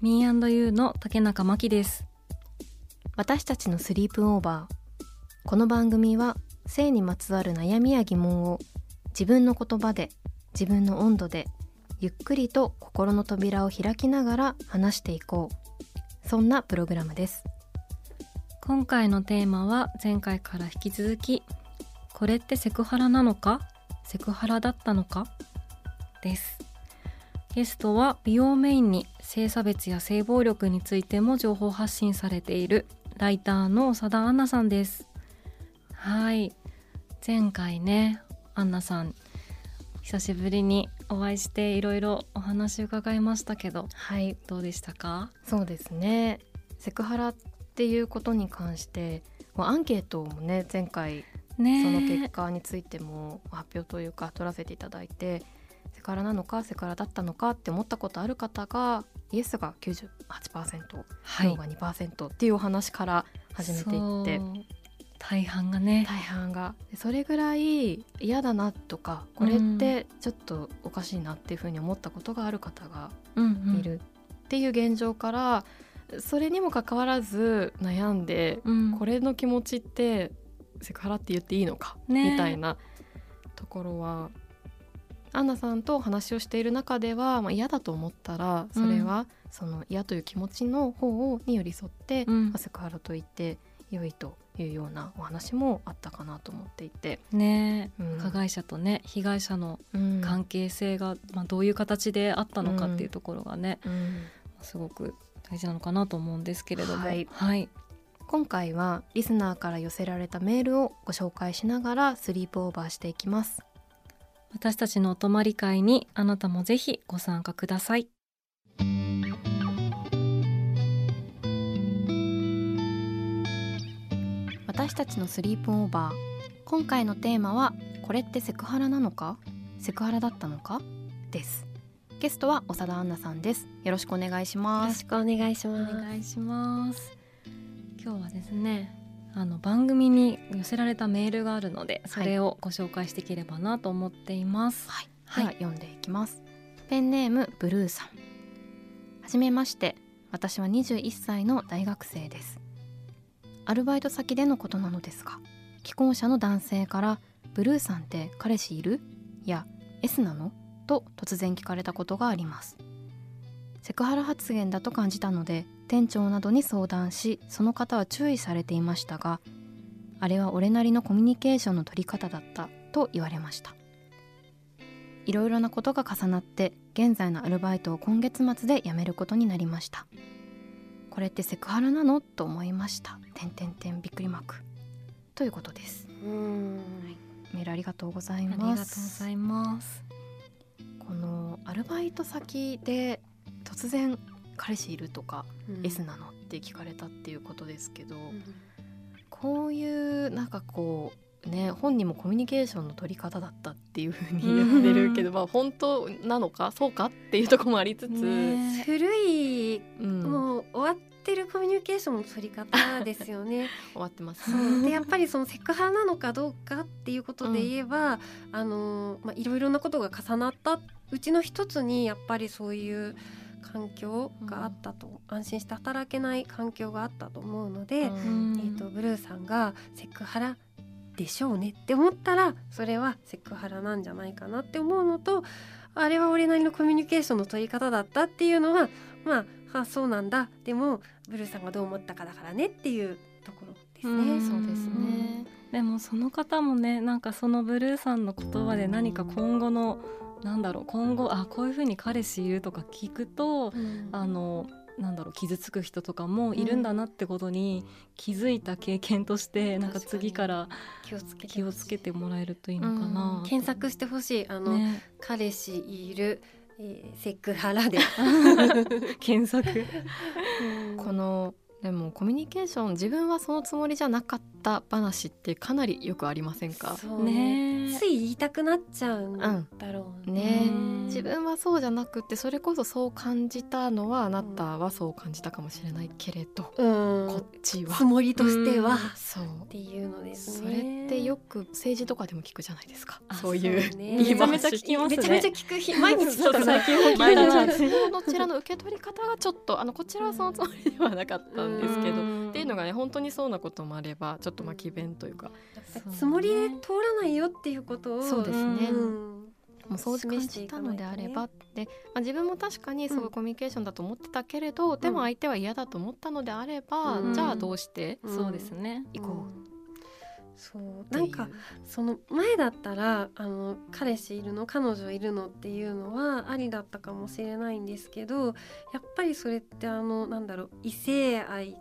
Me&You の竹中真希です。私たちのスリープオーバー。この番組は性にまつわる悩みや疑問を自分の言葉で自分の温度でゆっくりと心の扉を開きながら話していこう。そんなプログラムです。今回のテーマは前回から引き続きこれってセクハラなのか？セクハラだったのか？ですゲストは美容メインに性差別や性暴力についても情報発信されているライターの長田アンナさんです。はい。前回ねアンナさん久しぶりにお会いしていろいろお話伺いましたけどはい。どうでしたか？そうですね。セクハラっていうことに関してアンケートもね前回ねその結果についても発表というか取らせていただいてセクハラなのかセクハラだったのかって思ったことある方がイエスが98%はい。ノーが2%っていうお話から始めていって。大半がね。大半が。でそれぐらい嫌だなとかこれってちょっとおかしいなっていうふうに思ったことがある方がいる。っていう現状から、それにもかかわらず悩んで、うん。これの気持ちってセクハラって言っていいのか、ね。みたいなところはアンナさんとお話をしている中では、まあ、嫌だと思ったらそれはその嫌という気持ちの方に寄り添って、うん。まあセクハラと言って良いというようなお話もあったかなと思っていて、ね。うん。加害者とね被害者のうん。関係性が、まあ、どういう形であったのかっていうところがね、うん。すごく大事なのかなと思うんですけれども。はい。はい、今回はリスナーから寄せられたメールをご紹介しながらスリープオーバーしていきます私たちのお泊まり会にあなたもぜひご参加ください。私たちのスリープオーバー今回のテーマはこれってセクハラなのか？セクハラだったのか？です。ゲストは長田アンナさんです。よろしくお願いしよます。ろしくお願いしおます。願いします。今日はですねあの番組に寄せられたメールがあるのでそれをご紹介していければなと思っています。はい、はい。では読んでいきます。ペンネームブルーさん。はじめまして。私は21歳の大学生です。アルバイト先でのことなのですが既婚者の男性から「ブルーさんって彼氏いる?」や「S なの?」と突然聞かれたことがあります。セクハラ発言だと感じたので店長などに相談しその方は注意されていましたがあれは俺なりのコミュニケーションの取り方だったと言われました。いろいろなことが重なって現在のアルバイトを今月末で辞めることになりました。これってセクハラなの？と思いました。てんてんてんびっくりマーク。ということです。うん。メールありがとうございありがとうごますざいます。このアルバイト先で突然彼氏いるとか、うん。S なのって聞かれたっていうことですけど、うん。こういうなんかこうね本人もコミュニケーションの取り方だったっていうふうに言ってるけど、まあ本当なのかそうかっていうところもありつつ、ね古いうん、終もう終わってるコミュニケーションの取り方ですよね。わってます。でやっぱりそのセクハラなのかどうかっていうことで言えば、あのまあいろいろなことが重なった。うちの一つにやっぱりそういう環境があったと、安心して働けない環境があったと思うので、うんえー、とブルーさんがセクハラでしょうねって思ったらそれはセクハラなんじゃないかなって思うのとあれは俺なりのコミュニケーションの取り方だったっていうのはまああそうなんだでもブルーさんがどう思ったかだからねっていうところですね。うんそうですね。でもその方もねなんかそのブルーさんの言葉で何か今後のなんだろう今後あこういうふうに彼氏いるとか聞くとうん。あのなんだろう傷つく人とかもいるんだなってことに気づいた経験として、なんか次から気をつけ気をつけてもらえるといいのかな。検索してほしい。あの、ね、彼氏いる、えーセクハラで、検索。このでもコミュニケーション自分はそのつもりじゃなかった話ってかなりよくありませんか？そうね。ね。つい言いたくなっちゃうんだろうね。ねうん。自分はそうじゃなくってそれこそそう感じたのはあなたはそう感じたかもしれないけれど、うん。こっちは。つもりとしては、うん。っそう。ていうのですそね。れってよく政治とかでも聞くじゃないですか。あそういうめちゃめちゃ聞きますね。めちゃめちゃ聞く日 毎日聞くそう最近も聞いたどちらの受け取り方がちょっとあのこちらはそのつもりではなかったんですけど、うん。っていうのがね本当にそうなこともあればちょっとまあ詭弁というか、つもりで通らないよっていうことをそうですね。うん。もうそう感じたのであればって、まあ、自分も確かにそういうコミュニケーションだと思ってたけれど、でも相手は嫌だと思ったのであれば、うん。じゃあどうして？うんそうですね。行こう。うんそうなんかその前だったらあの彼氏いるの彼女いるのっていうのはありだったかもしれないんですけどやっぱりそれってあのなんだろう異性愛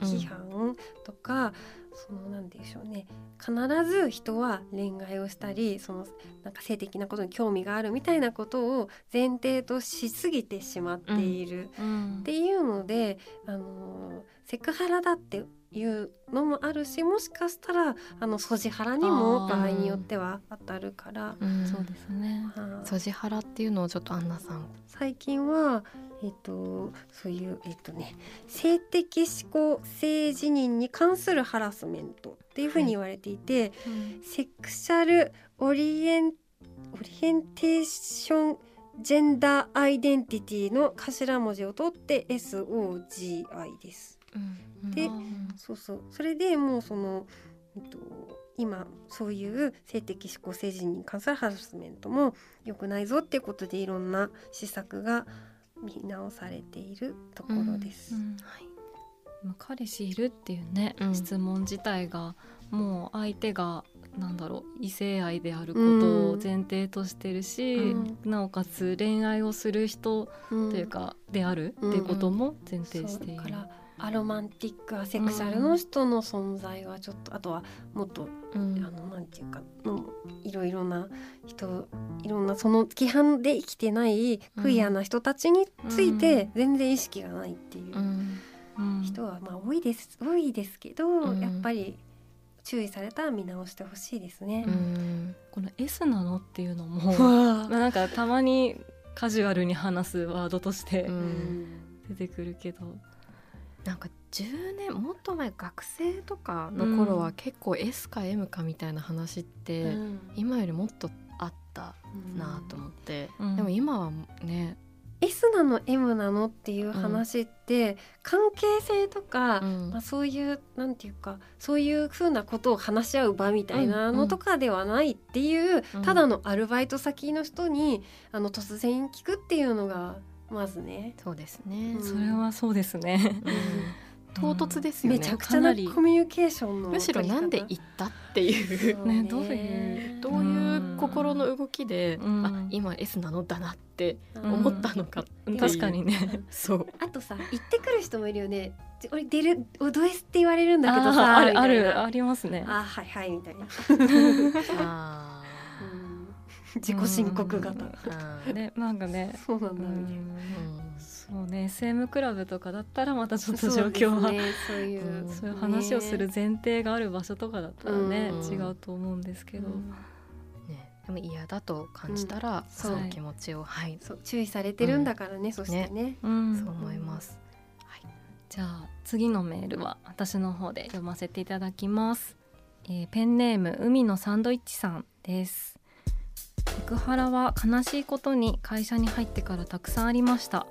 批判とか、そのなんでしょうね必ず人は恋愛をしたりそのなんか性的なことに興味があるみたいなことを前提としすぎてしまっている。うんっていうので、あのセクハラだっていうのもあるしもしかしたらあのソジハラにも場合によっては当たるから、うん。そうですね。はい。ソジハラっていうのをちょっとアンナさん。最近は、えっとそういう、えっとね、性的指向性自認に関するハラスメントっていうふうに言われていて、セクシャルオリエンオリエンテーションジェンダーアイデンティティの頭文字を取って SOGI です。でうん。そうそう。それでもうその、えっと、今そういう性的指向性自認に関するハラスメントも良くないぞっていうことでいろんな施策が見直されているところです。うん。はい。まあ彼氏いるっていうね、うん。質問自体がもう相手がなんだろう異性愛であることを前提としてるし、うん。なおかつ恋愛をする人うんというかであるっていうことも前提している。そう。だからアロマンティックアセクシャルの人の存在はちょっと、あとはもっとうん。あのなんていうかのいろいろな人いろんなその規範で生きてないクイアな人たちについて全然意識がないっていううん。うん。人はまあ多いです多いですけど、うん。やっぱり注意されたら見直してほしいですね。う。ん。この S なのっていうのもなんかたまにカジュアルに話すワードとしてうん。出てくるけど、なんか10年もっと前学生とかの頃うん。は結構 S か M かみたいな話って、うん。今よりもっとあったなと思って、うん。でも今はね、S なの M なのっていう話って、関係性とか、うん。まあ、そういうなんていうかそういうふうなことを話し合う場みたいなのとかではないっていう、うん。ただのアルバイト先の人にあの突然聞くっていうのがまずね、そうですね、うん。それはそうですね。うん。唐突ですよね、めちゃくちゃなかなりコミュニケーションのむしろなんで言ったっていう。ねどういうどういう心の動きで、うん。あ今 S なのだなってうん。思ったのかう、確かにね。そう。あとさ言ってくる人もいるよね。ち俺出るおド S って言われるんだけどさあるあるありますね。あはいはいみたいな、自己申告型、ねなんかね。そうなんうだみたいな。ん。そうね SM クラブとかだったらまたちょっと状況は。そういう、うんそういう話をする前提がある場所とかだったらね、うん違うと思うんですけど、うん。ね、でも嫌だと感じたら、うん。その気持ちをはい、そう注意されてるんだからね、そしてね。うん。そう思います。じゃあ次のメールは私の方で読ませていただきます、えーペンネーム海のサンドイッチさんですセクハラは悲しいことに会社に入ってからたくさんありました。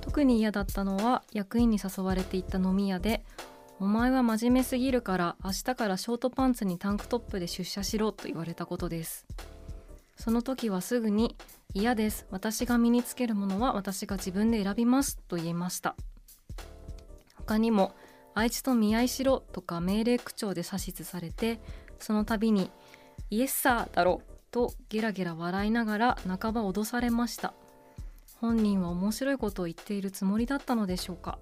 特に嫌だったのは役員に誘われていった飲み屋でお前は真面目すぎるから明日からショートパンツにタンクトップで出社しろと言われたことです。その時はすぐに「嫌です。私が身につけるものは私が自分で選びます」と言いました。他にも「あいつと見合いしろ」とか命令口調で指図されてその度に「イエスサーだろ」とゲラゲラ笑いながら半ば脅されました。本人は面白いことを言っているつもりだったのでしょうか。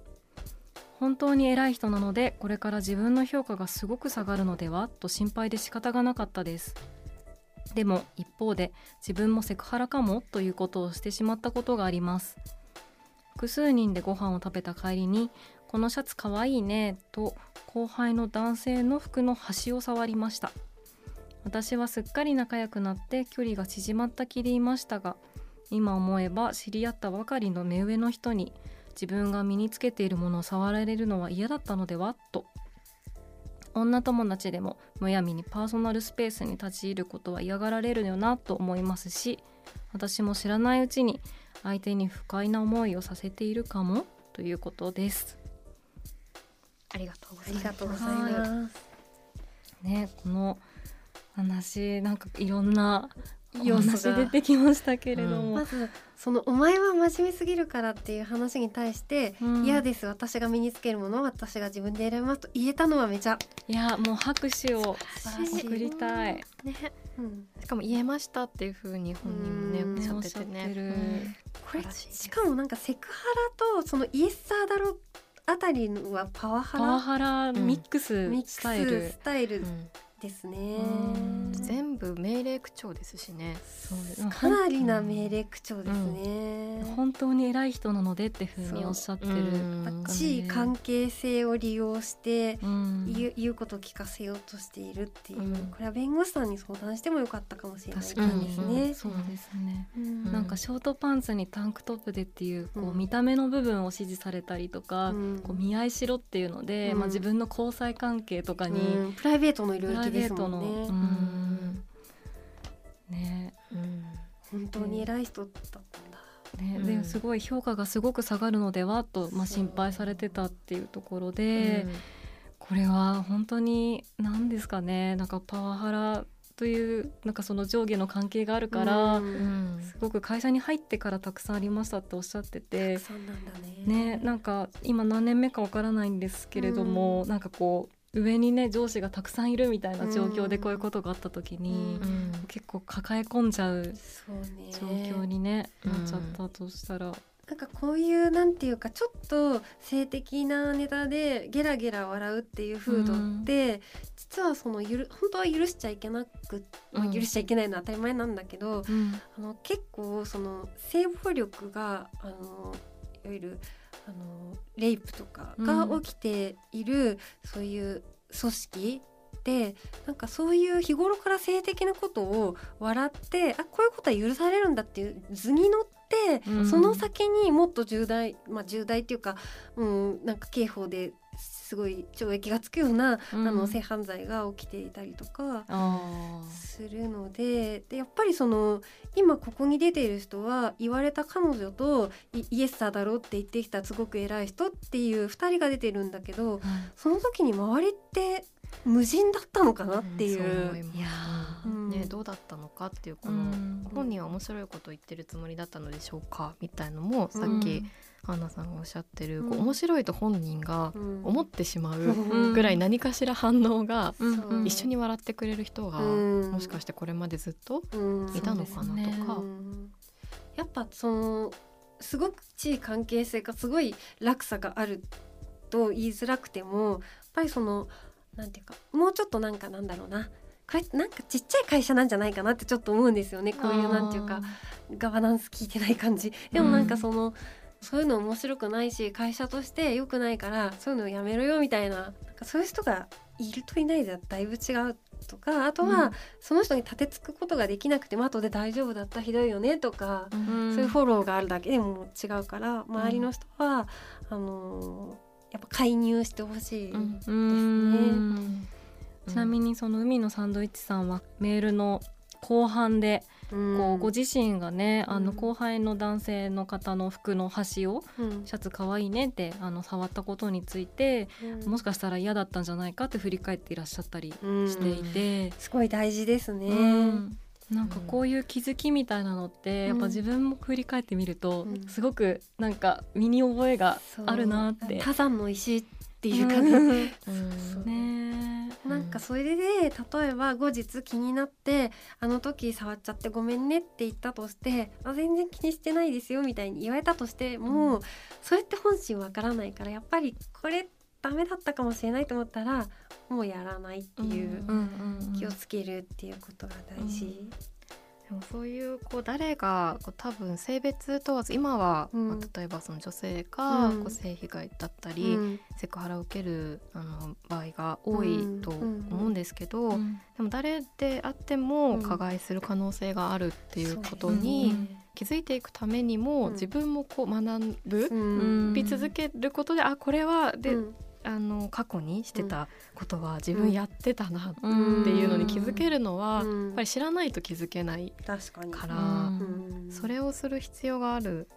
本当に偉い人なのでこれから自分の評価がすごく下がるのでは？と心配で仕方がなかったです。でも一方で自分もセクハラかも？ということをしてしまったことがあります。複数人でご飯を食べた帰りに「このシャツかわいいね」と後輩の男性の服の端を触りました。私はすっかり仲良くなって距離が縮まった気でいましたが今思えば知り合ったばかりの目上の人に自分が身につけているものを触られるのは嫌だったのでは？と。女友達でもむやみにパーソナルスペースに立ち入ることは嫌がられるよな？と思いますし私も知らないうちに相手に不快な思いをさせているかも？ということです。ありがとうごありざいます。がとうございます。ねこの話なんかいろんなお要素話が。出てきましたけれども、まずその「お前は真面目すぎるから」っていう話に対してうん「嫌です私が身につけるものは私が自分で選びます」と言えたのはめちゃ、いやもう拍手を送りたい。ね。うん、しかも言えましたっていう風に本人もねうん。おっしゃっててね。これしかもなんかセクハラとそのイエスサーだろあたりはパワハパワラハラミックスミックススタイル、スタイル。うんですね。うん全部命令口調ですしねそうですかなりな命令口調ですね。本当に偉い人なのでってふうにおっしゃってるう。ん。やっぱ地位関係性を利用してうん。言う言うことを聞かせようとしているっていう、うん。これは弁護士さんに相談してもよかったかもしれないですね。そうですね、うん。なんかショートパンツにタンクトップでっていうこううん。見た目の部分を指示されたりとか、うん。こう見合いしろっていうので、うん。まあ、自分の交際関係とかに、うん。プライベートの領プライ域ベートの、ですもん。ね。うん。ね。うん。本当に偉い人だったんだ。ね。うん。ですごい評価がすごく下がるのではと、まあ、心配されてたっていうところで、これは本当に何ですかね。なんかパワハラというなんかその上下の関係があるから、うん。うんすごく会社に入ってからたくさんありましたっておっしゃってたてね。ね、なんか今何年目かわからないんですけれども、なんかこう上にね上司がたくさんいるみたいな状況でこういうことがあった時に、うん。うん。結構抱え込んじゃう。状況にね、うんなっちゃったとしたら、なんかこういうなんていうかちょっと性的なネタでゲラゲラ笑うっていう風土って、実はそのゆる本当は許しちゃいけなく、まあうん。許しちゃいけないのは当たり前なんだけど、うん。あの結構その性暴力があのいわゆるあのレイプとかが起きている、そういう組織でなんかそういう日頃から性的なことを笑ってあこういうことは許されるんだっていう図に乗って、うん。その先にもっと重大まあ重大っていうか、うん、なんか刑法ですごい懲役がつくような、うん。あの性犯罪が起きていたりとか。あするのででやっぱりその今ここに出ている人は言われた彼女とイイエスサーだろって言ってきたすごく偉い人っていう2人が出てるんだけどーその時に周りって無人だったのかなっていそうう。思いやー。うん。ねどうだったのかっていうこのうん。本人は面白いことを言ってるつもりだったのでしょうかみたいのもさっきアンナさんがおっしゃってる、こううん面白いと本人がうん思ってしまううんぐらい何かしら反応が一緒に笑ってくれる人がうん。もしかしてこれまでずっとうんいたのかなとか。う。んやっぱそのすごく地位関係性がすごい落差があると言いづらくてもやっぱりそのなんていうかもうちょっとなんかなんだろうな。これなんかちっちゃい会社なんじゃないかなってちょっと思うんですよね。こういうなんていうかガバナンス聞いてない感じ。でもなんかその、そういうの面白くないし会社として良くないからそういうのをやめろよみたいな。なんかそういう人がいるといないではだいぶ違うとか。あとは、うん。その人に立てつくことができなくても後で大丈夫だったひどいよねとか、うん。そういうフォローがあるだけでも違うから周りの人は、あのーやっぱ介入してほしい。うん。うん。ちなみにその海のサンドイッチさんはメールの後半でうん。こうご自身がね、あのうん。後輩の男性の方の服の端をうん。シャツ可愛いねってあの触ったことについてうん。もしかしたら嫌だったんじゃないかって振り返っていらっしゃったりうんしていて、すごい大事ですね。うんなんかこういう気づきみたいなのって、やっぱ自分も振り返ってみると、うん。すごくなんか身に覚えがあるなって。多山の石っていうかね、ね。なんかそれで例えば後日気になって「あの時触っちゃってごめんね」って言ったとして「あ全然気にしてないですよ」みたいに言われたとしても、それって本心わからないからやっぱりこれダメだったかもしれないと思ったらもうやらないっていう、うんうんうん気をつけるっていうことが大事。でもそういうこう誰がこう多分性別問わず今は、うん。まあ例えばその女性がうん。こう性被害だったり、うん。セクハラを受けるあの場合が多いと思うんですけど、うん。でも誰であっても加害する可能性があるっていうことに気づいていくためにも、うん。自分もこう学ぶ、うん。見続けることであこれはで、うんあの過去にしてたことは自分やってたなってうんいうのに気づけるのは、うん。やっぱり知らないと気づけない確かに。から、うん。それをする必要がある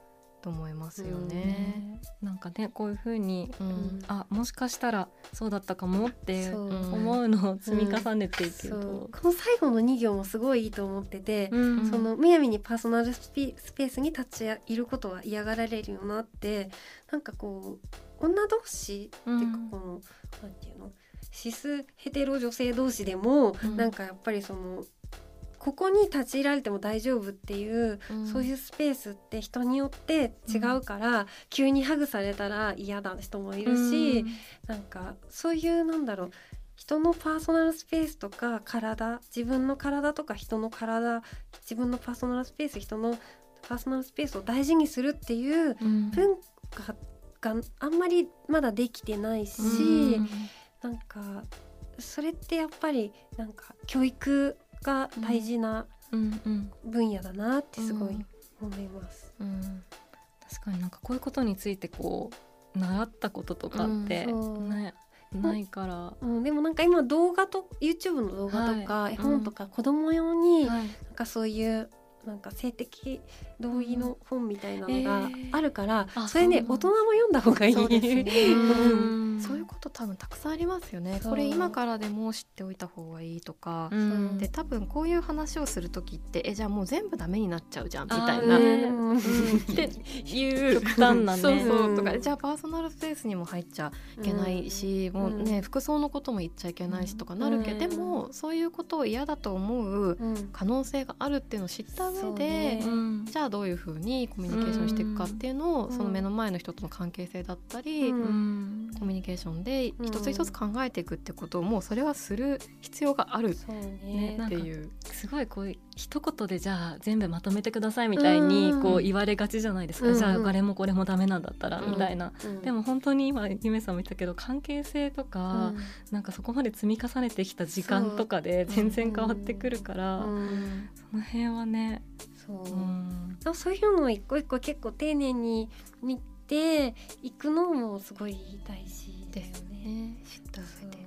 と思いますよね。ねなんかねこういう風にうん。あもしかしたらそうだったかもって思うのを積み重ねていけそう。ると、この最後の2行もすごいいいと思ってて、うん。そのむやみにパーソナルスピスペースに立ちいることは嫌がられるよなってなんかこう女同士っていうかうん。この、なんていうの？シスヘテロ女性同士でも、うん。なんかやっぱりそのここに立ち入られても大丈夫っていう、うん。そういうスペースって人によって違うから、急にハグされたら嫌な人もいるし、なんかそういうなんだろう人のパーソナルスペースとか体自分の体とか人の体自分のパーソナルスペース人のパーソナルスペースを大事にするっていううん。文化があんまりまだできてないし、うん。なんかそれってやっぱりなんか教育が大事なうんうん。分野だなってすごいうん。思います。うん。確かになんかこういうことについてこう習ったこととかって、ねないから、うん、でもなんか今動画と YouTube の動画とか、はい。絵本とか子供用に、はい。なんかそういうなんか性的同意の本みたいなのがえー。あるから、あそれねそう。なんだ大人も読んだ方がいい。そうですね。うん。そういうこと多分たくさんありますよね。これ今からでも知っておいた方がいいとか。うん。で多分こういう話をする時ってえじゃあもう全部ダメになっちゃうじゃんみたいな。ねうん。っていう極端なね。そうそう。うん。とかじゃあパーソナルスペースにも入っちゃいけないし、もうね服装のことも言っちゃいけないしとかなるけど、うん。でもそういうことを嫌だと思ううん。可能性があるっていうのを知った上で、そうね。うん。じゃあどういうふうにコミュニケーションしていくかっていうのを、うん。その目の前の人との関係性だったり、コミュニケーションで一つ一つ考えていくってことをもうそれはする必要があるね。っていう。すごいこう一言でじゃあ全部まとめてくださいみたいにうん。こう言われがちじゃないですか、うんじゃああれもこれもダメなんだったらうんみたいな、うんでも本当に今ゆめさんも言ったけど関係性とか、なんかそこまで積み重ねてきた時間とかで全然変わってくるから、うん。その辺はね、そう。うん。そういうのを一個一個結構丁寧に見ていくのもすごい大事だよですね。ね知った上で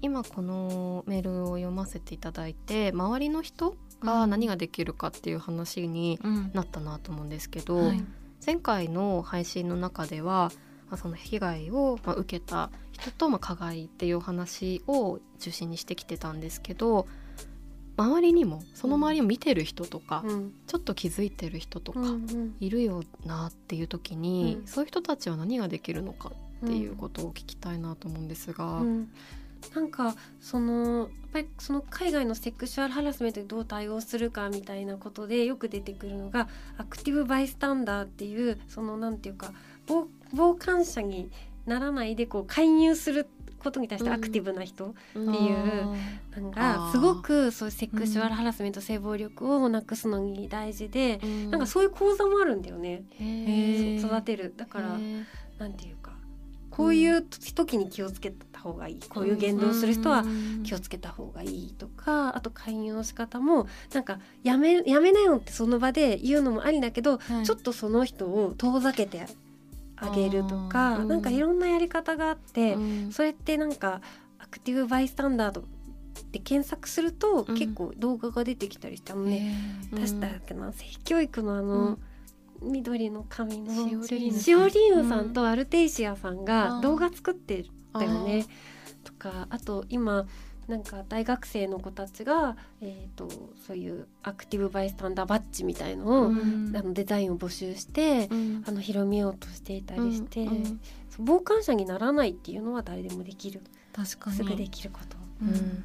今このメールを読ませていただいて周りの人が何ができるかっていう話にうん。なったなと思うんですけど、はい。前回の配信の中ではまあその被害をまあ受けた人とまあ加害っていうお話を中心にしてきてたんですけど周りにもその周りを見てる人とか、うん。ちょっと気づいてる人とかうん。いるよなっていう時に、うん。そういう人たちは何ができるのかっていうことを聞きたいなと思うんですが。うんなんかそのやっぱりその海外のセクシュアルハラスメントにどう対応するかみたいなことでよく出てくるのがアクティブバイスタンダーっていうそのなんていうか傍傍観者にならないでこう介入することに対してアクティブな人っていうなんあー。かすごくそういうセクシュアルハラスメント、性暴力をなくすのに大事で、なんかそういう講座もあるんだよね、育てる。だからなんていうかこういう時に気をつけた方がいい。こういう言動をする人は気をつけた方がいいとかあと介入の仕方もなんかやめやめなよってその場で言うのもありだけど、はい。ちょっとその人を遠ざけてあげるとか、あーなんかいろんなやり方があって、うん。それってなんかアクティブバイスタンダードって検索するとうん。結構動画が出てきたりしてあのね、うん出したっけな性教育のあの、うん。緑の髪のシオリーヌさん。さんとアルテイシアさんが動画作ってたよね。とかあと今なんか大学生の子たちが、えー、とそういうアクティブバイスタンダーバッジみたいのを、うん。あのデザインを募集して、うん。あの広めようとしていたりして、うん傍観者にならないっていうのは誰でもできる。確かに。すぐできること。うん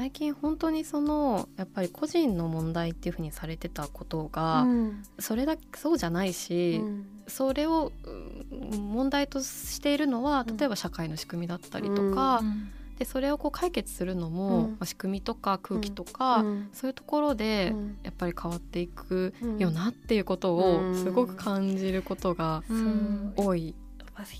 最近本当にそのやっぱり個人の問題っていうふうにされてたことが、うん。それだけそうじゃないし、うん。それをうん問題としているのはうん。例えば社会の仕組みだったりとか、でそれをこう解決するのも、うん。まあ仕組みとか空気とか、うん。そういうところでうん。やっぱり変わっていくうん。よなっていうことうん。をすごく感じることがうん。多い。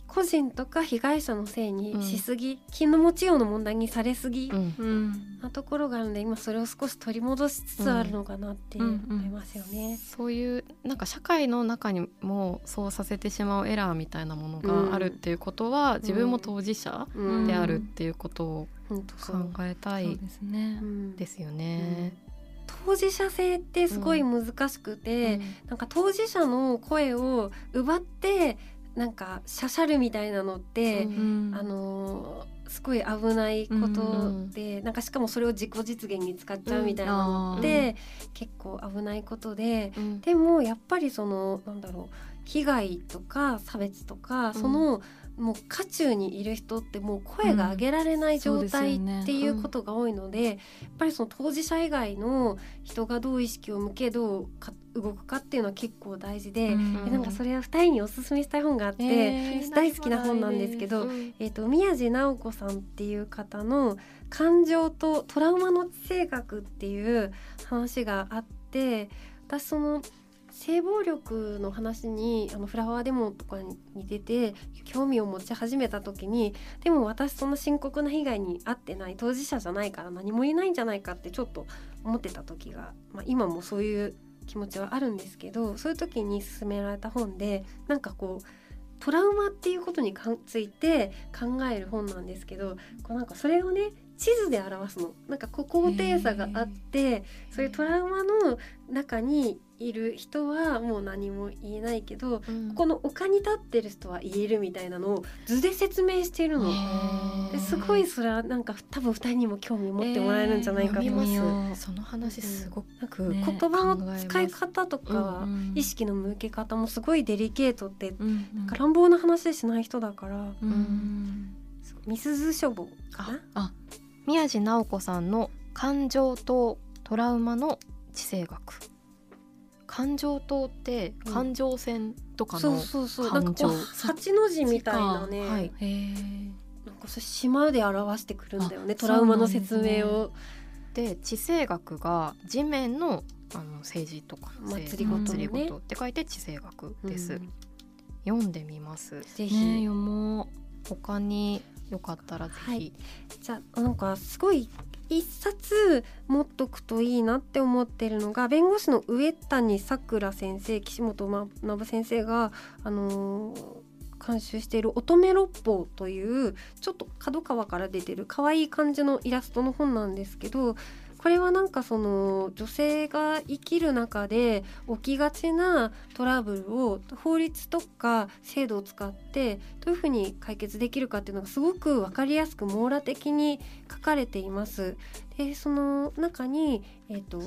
個人とか被害者のせいにしすぎ、気の持ちようの問題にされすぎうん。うん。なところがあるので今それを少し取り戻しつつあるのかなって思うん。いますよね。そういうなんか社会の中にもそうさせてしまうエラーみたいなものがあるっていうことは、自分も当事者うん。であるっていうことを考う。えたいですね。うん。ですよね。当事者性ってすごい難しくて、なんか当事者の声を奪ってなんかしゃしゃるみたいなのって、うん。あのーすごい危ないことで、なんかしかもそれを自己実現に使っちゃうみたいなのって、結構危ないことでうん。でもやっぱりそのなんだろう被害とか差別とか、そのもう渦中にいる人ってもう声が上げられない状態っていうことが多いので、やっぱりその当事者以外の人がどう意識を向けどうか動くかっていうのは結構大事で、うんでなんかそれは2人におすすめしたい本があって、えー大好きな本なんですけど、うんえー、と宮地直子さんっていう方の「感情とトラウマの地政学」っていう話があって私その性暴力の話にあのフラワーデモとかに出て興味を持ち始めた時にでも私そんな深刻な被害に遭ってない当事者じゃないから何も言えないんじゃないかってちょっと思ってた時が、まあ、今もそういう気持ちはあるんですけどそういう時に勧められた本でなんかこうトラウマっていうことについて考える本なんですけどこうなんかそれをね地図で表すの。なんか高低差があってそういうトラウマの中にいる人はもう何も言えないけどうん。ここの丘に立ってる人は言えるみたいなのを図で説明しているの。ですごいそれはなんか多分2人にも興味を持ってもらえるんじゃないかと読思いみます。その話すごくね言葉の使い方とかはうん意識の向け方もすごいデリケートってうんなんか乱暴な話しない人だからうんみすず書房かな。あ宮地直子さんの感情とトラウマの地政学。感情塔ってうん。感情線とかの、そうそうそう。感情なんかこう八の字みたいなね、はい。へえなんかそれ島で表してくるんだよね。あトラウマの説明を、で地政学が地面のあの政治とかの祭りごとのね。祭りごとって書いて地政学です、うん。読んでみます。ぜひ、ね読も他によかったらぜひ、はい。じゃあなんかすごい一冊持っとくといいなって思ってるのが弁護士の上谷さくら先生岸本学先生があのー監修している「乙女六法」というちょっと角川から出てる可愛い感じのイラストの本なんですけどこれはなんかその女性が生きる中で起きがちなトラブルを法律とか制度を使ってどういうふうに解決できるかっていうのがすごく分かりやすく網羅的に書かれています。でその中に、えっと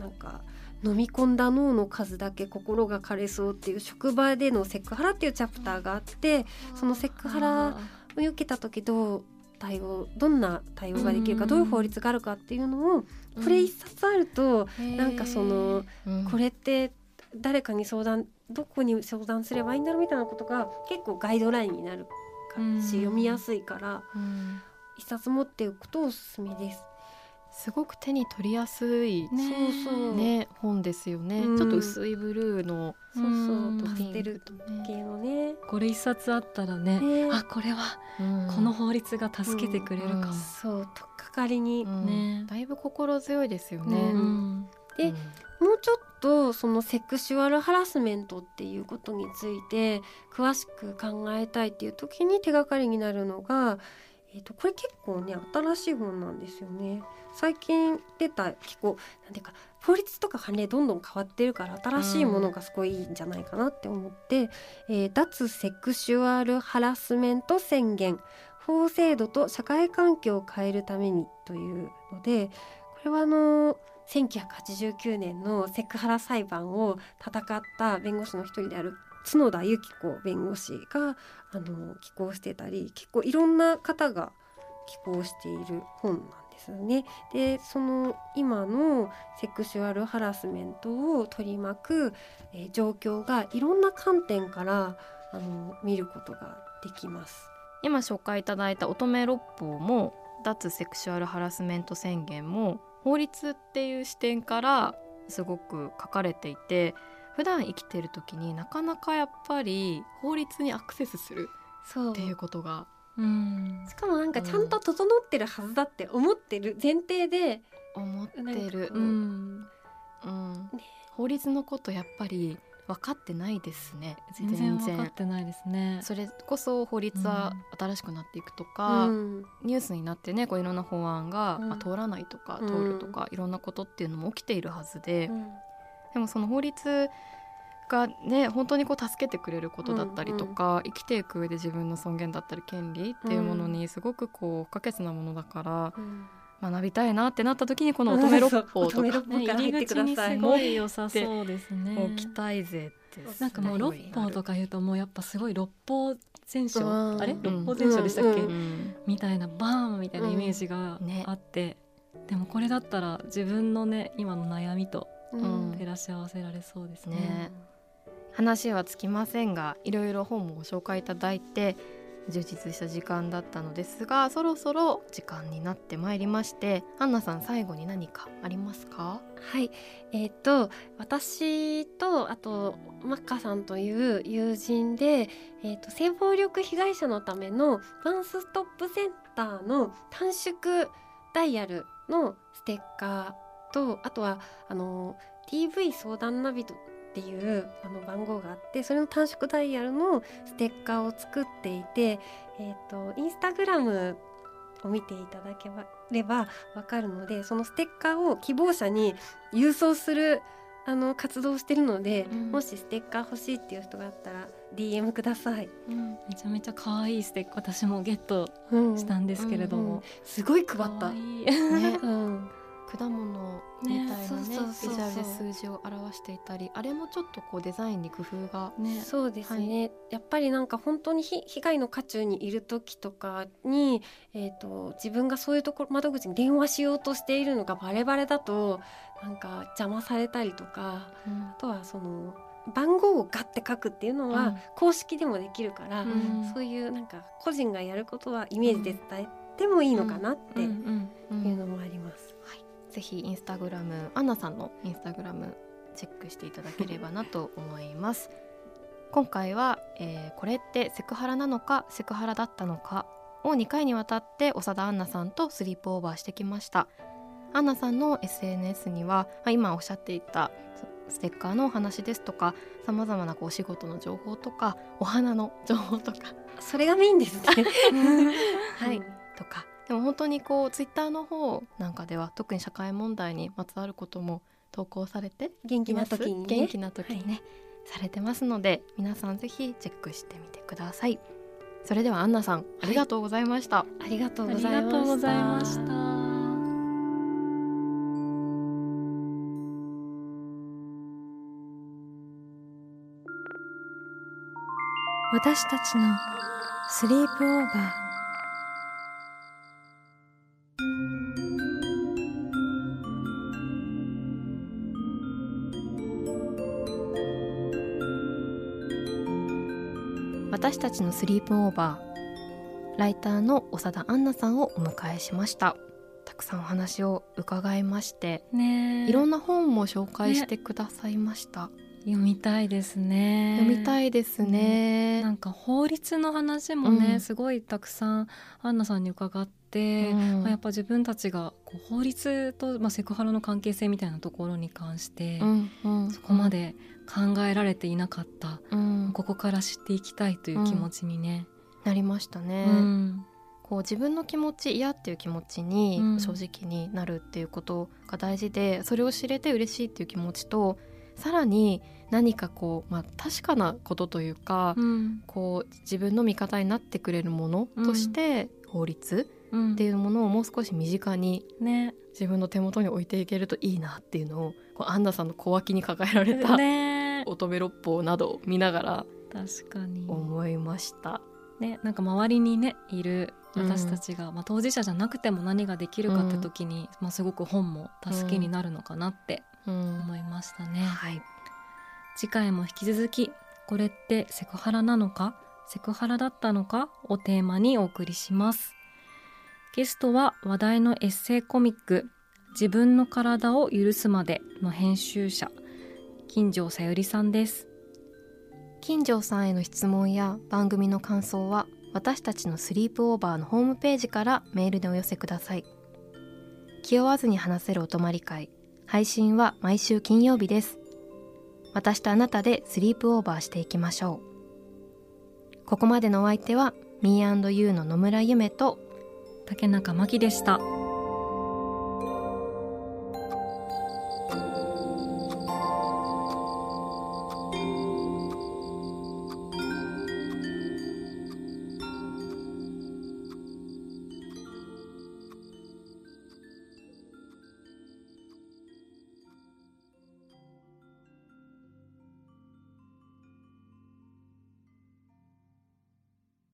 なんか飲み込んだ脳の数だけ心が枯れそうっていう職場でのセクハラっていうチャプターがあってそのセクハラを受けた時どう対応どんな対応ができるかうん。どういう法律があるかっていうのをこれ一冊あるとなんかそのうん。これって誰かに相談どこに相談すればいいんだろうみたいなことが結構ガイドラインになるし読みやすいからうん。一冊持っておくとおすすめです。すごく手に取りやすいね。そうそう。ね本ですよね、うん。ちょっと薄いブルーのそうそう。うん。パステル系のね。これ一冊あったらねね。あこれはうん。この法律が助けてくれるかも、そうとっかかりに、うん。ね。だいぶ心強いですよね、ううん。でうん。もうちょっとそのセクシュアルハラスメントっていうことについて詳しく考えたいっていう時に手がかりになるのが、えー、とこれ結構ね新しい本なんですよね。最近出た結構なんていうか法律とか判例どんどん変わってるから新しいものがすごいいいんじゃないかなって思って「えー脱セクシュアルハラスメント宣言法制度と社会環境を変えるためにというのでこれはあの1989年のセクハラ裁判を戦った弁護士の一人である角田由紀子弁護士があの寄稿してたり結構いろんな方が寄稿している本なんですよね。でその今のセクシュアルハラスメントを取り巻く、えー、状況がいろんな観点からあの見ることができます。今紹介いただいた乙女六法も脱セクシュアルハラスメント宣言も法律っていう視点からすごく書かれていて普段生きてる時になかなかやっぱり法律にアクセスするっていうことがうん。しかもなんかちゃんと整ってるはずだって思ってる前提で思ってる、うん、うん、法律のことやっぱり分かってないですね。全然分かってないですね。それこそ法律は新しくなっていくとか、うん、ニュースになってねこういろんな法案が、うん、通らないとか通るとか、いろんなことっていうのも起きているはずで、でもその法律がね本当にこう助けてくれることだったりとか、うんうん、生きていく上で自分の尊厳だったり権利っていうものにすごくこう不可欠なものだから、うん、学びたいなってなった時にこの乙女六法とか、ね、入り口にすごい良さそうですね。置きたいぜってなんかもう六法とか言うともうやっぱすごい六法全書あれ？六法全書でしたっけ、うん、みたいなバーンみたいなイメージがあって、ね、でもこれだったら自分のね今の悩みと照らし合わせられそうですね。ね。話はつきませんがいろいろ本もご紹介いただいて充実した時間だったのですがそろそろ時間になってまいりましてアンナさん最後に何かありますか？はい。えー、っと私とあとマッカさんという友人で、えー、っと性暴力被害者のためのワンストップセンターの短縮ダイヤルのステッカーとあとはあの TV 相談ナビっていうあの番号があってそれの短縮ダイヤルのステッカーを作っていて、えーと、インスタグラムを見ていただければ分かるのでそのステッカーを希望者に郵送するあの活動をしてるので、うん、もしステッカー欲しいっていう人があったら DM ください、うん、めちゃめちゃ可愛いステッカー私もゲットしたんですけれども、うんうんうん、すごい配った。ね。うん、果物みたいなねビジュアルで数字を表していたりあれもちょっとこうデザインに工夫が、ね、そうですね、はい、やっぱりなんか本当に被害の渦中にいる時とかに、えーと、自分がそういうところ窓口に電話しようとしているのがバレバレだとなんか邪魔されたりとか、うん、あとはその番号をガッて書くっていうのは公式でもできるから、うん、そういうなんか個人がやることはイメージで伝えてもいいのかなっていうのもあります。ぜひインスタグラムアンナさんのインスタグラムチェックしていただければなと思います。今回は、えー、これってセクハラなのかセクハラだったのかを2回にわたって長田アンナさんとスリープオーバーしてきました。アンナさんの SNS には、まあ、今おっしゃっていたステッカーのお話ですとかさまざまなこうお仕事の情報とかお花の情報とか。それがメインですね。はい、とかでも本当にこうツイッターの方なんかでは特に社会問題にまつわることも投稿されて元気な時に、ね、元気な時にね、はい、されてますので皆さんぜひチェックしてみてください。それではアンナさんありがとうございました、はい、ありがとうございました。私たちのスリープオーバーたちのスリープオーバー。ライターの長田杏奈さんをお迎えしました。たくさんお話を伺いましてねいろんな本も紹介してくださいました、ね、読みたいですね。読みたいですね、うん、なんか法律の話もね、うん、すごいたくさんアンナさんに伺って、うん、まあ、やっぱ自分たちがこう法律と、まあ、セクハラの関係性みたいなところに関して、そこまで考えられていなかった、うん、ここから知っていきたいという気持ちにね、なりましたね。うん。こう自分の気持ち嫌っていう気持ちに正直になるっていうことが大事で、それを知れて嬉しいっていう気持ちとさらに何かこう、まあ、確かなことというか、うん。こう自分の味方になってくれるものとして、法律うんっていうものをもう少し身近にね。自分の手元に置いていけるといいなっていうのをこうアンナさんの小脇に抱えられた、ね。乙女六法などを見ながら確かに。思いました。ねなんか周りにねいるうん。私たちが、まあ、当事者じゃなくても何ができるかって時に、まあ、すごく本も助けになるのかなってうん。思いましたね、はい、次回も引き続き「これってセクハラなのかセクハラだったのか?」をテーマにお送りしますゲストは話題のエッセイコミック「自分の体を許すまで」の編集者金城さゆりさんです。金城さんへの質問や番組の感想は私たちのスリープオーバーのホームページからメールでお寄せください。気負わずに話せるお泊まり会配信は毎週金曜日です。私とあなたでスリープオーバーしていきましょう。ここまでのお相手は Me&You の野村夢と竹中真希でした。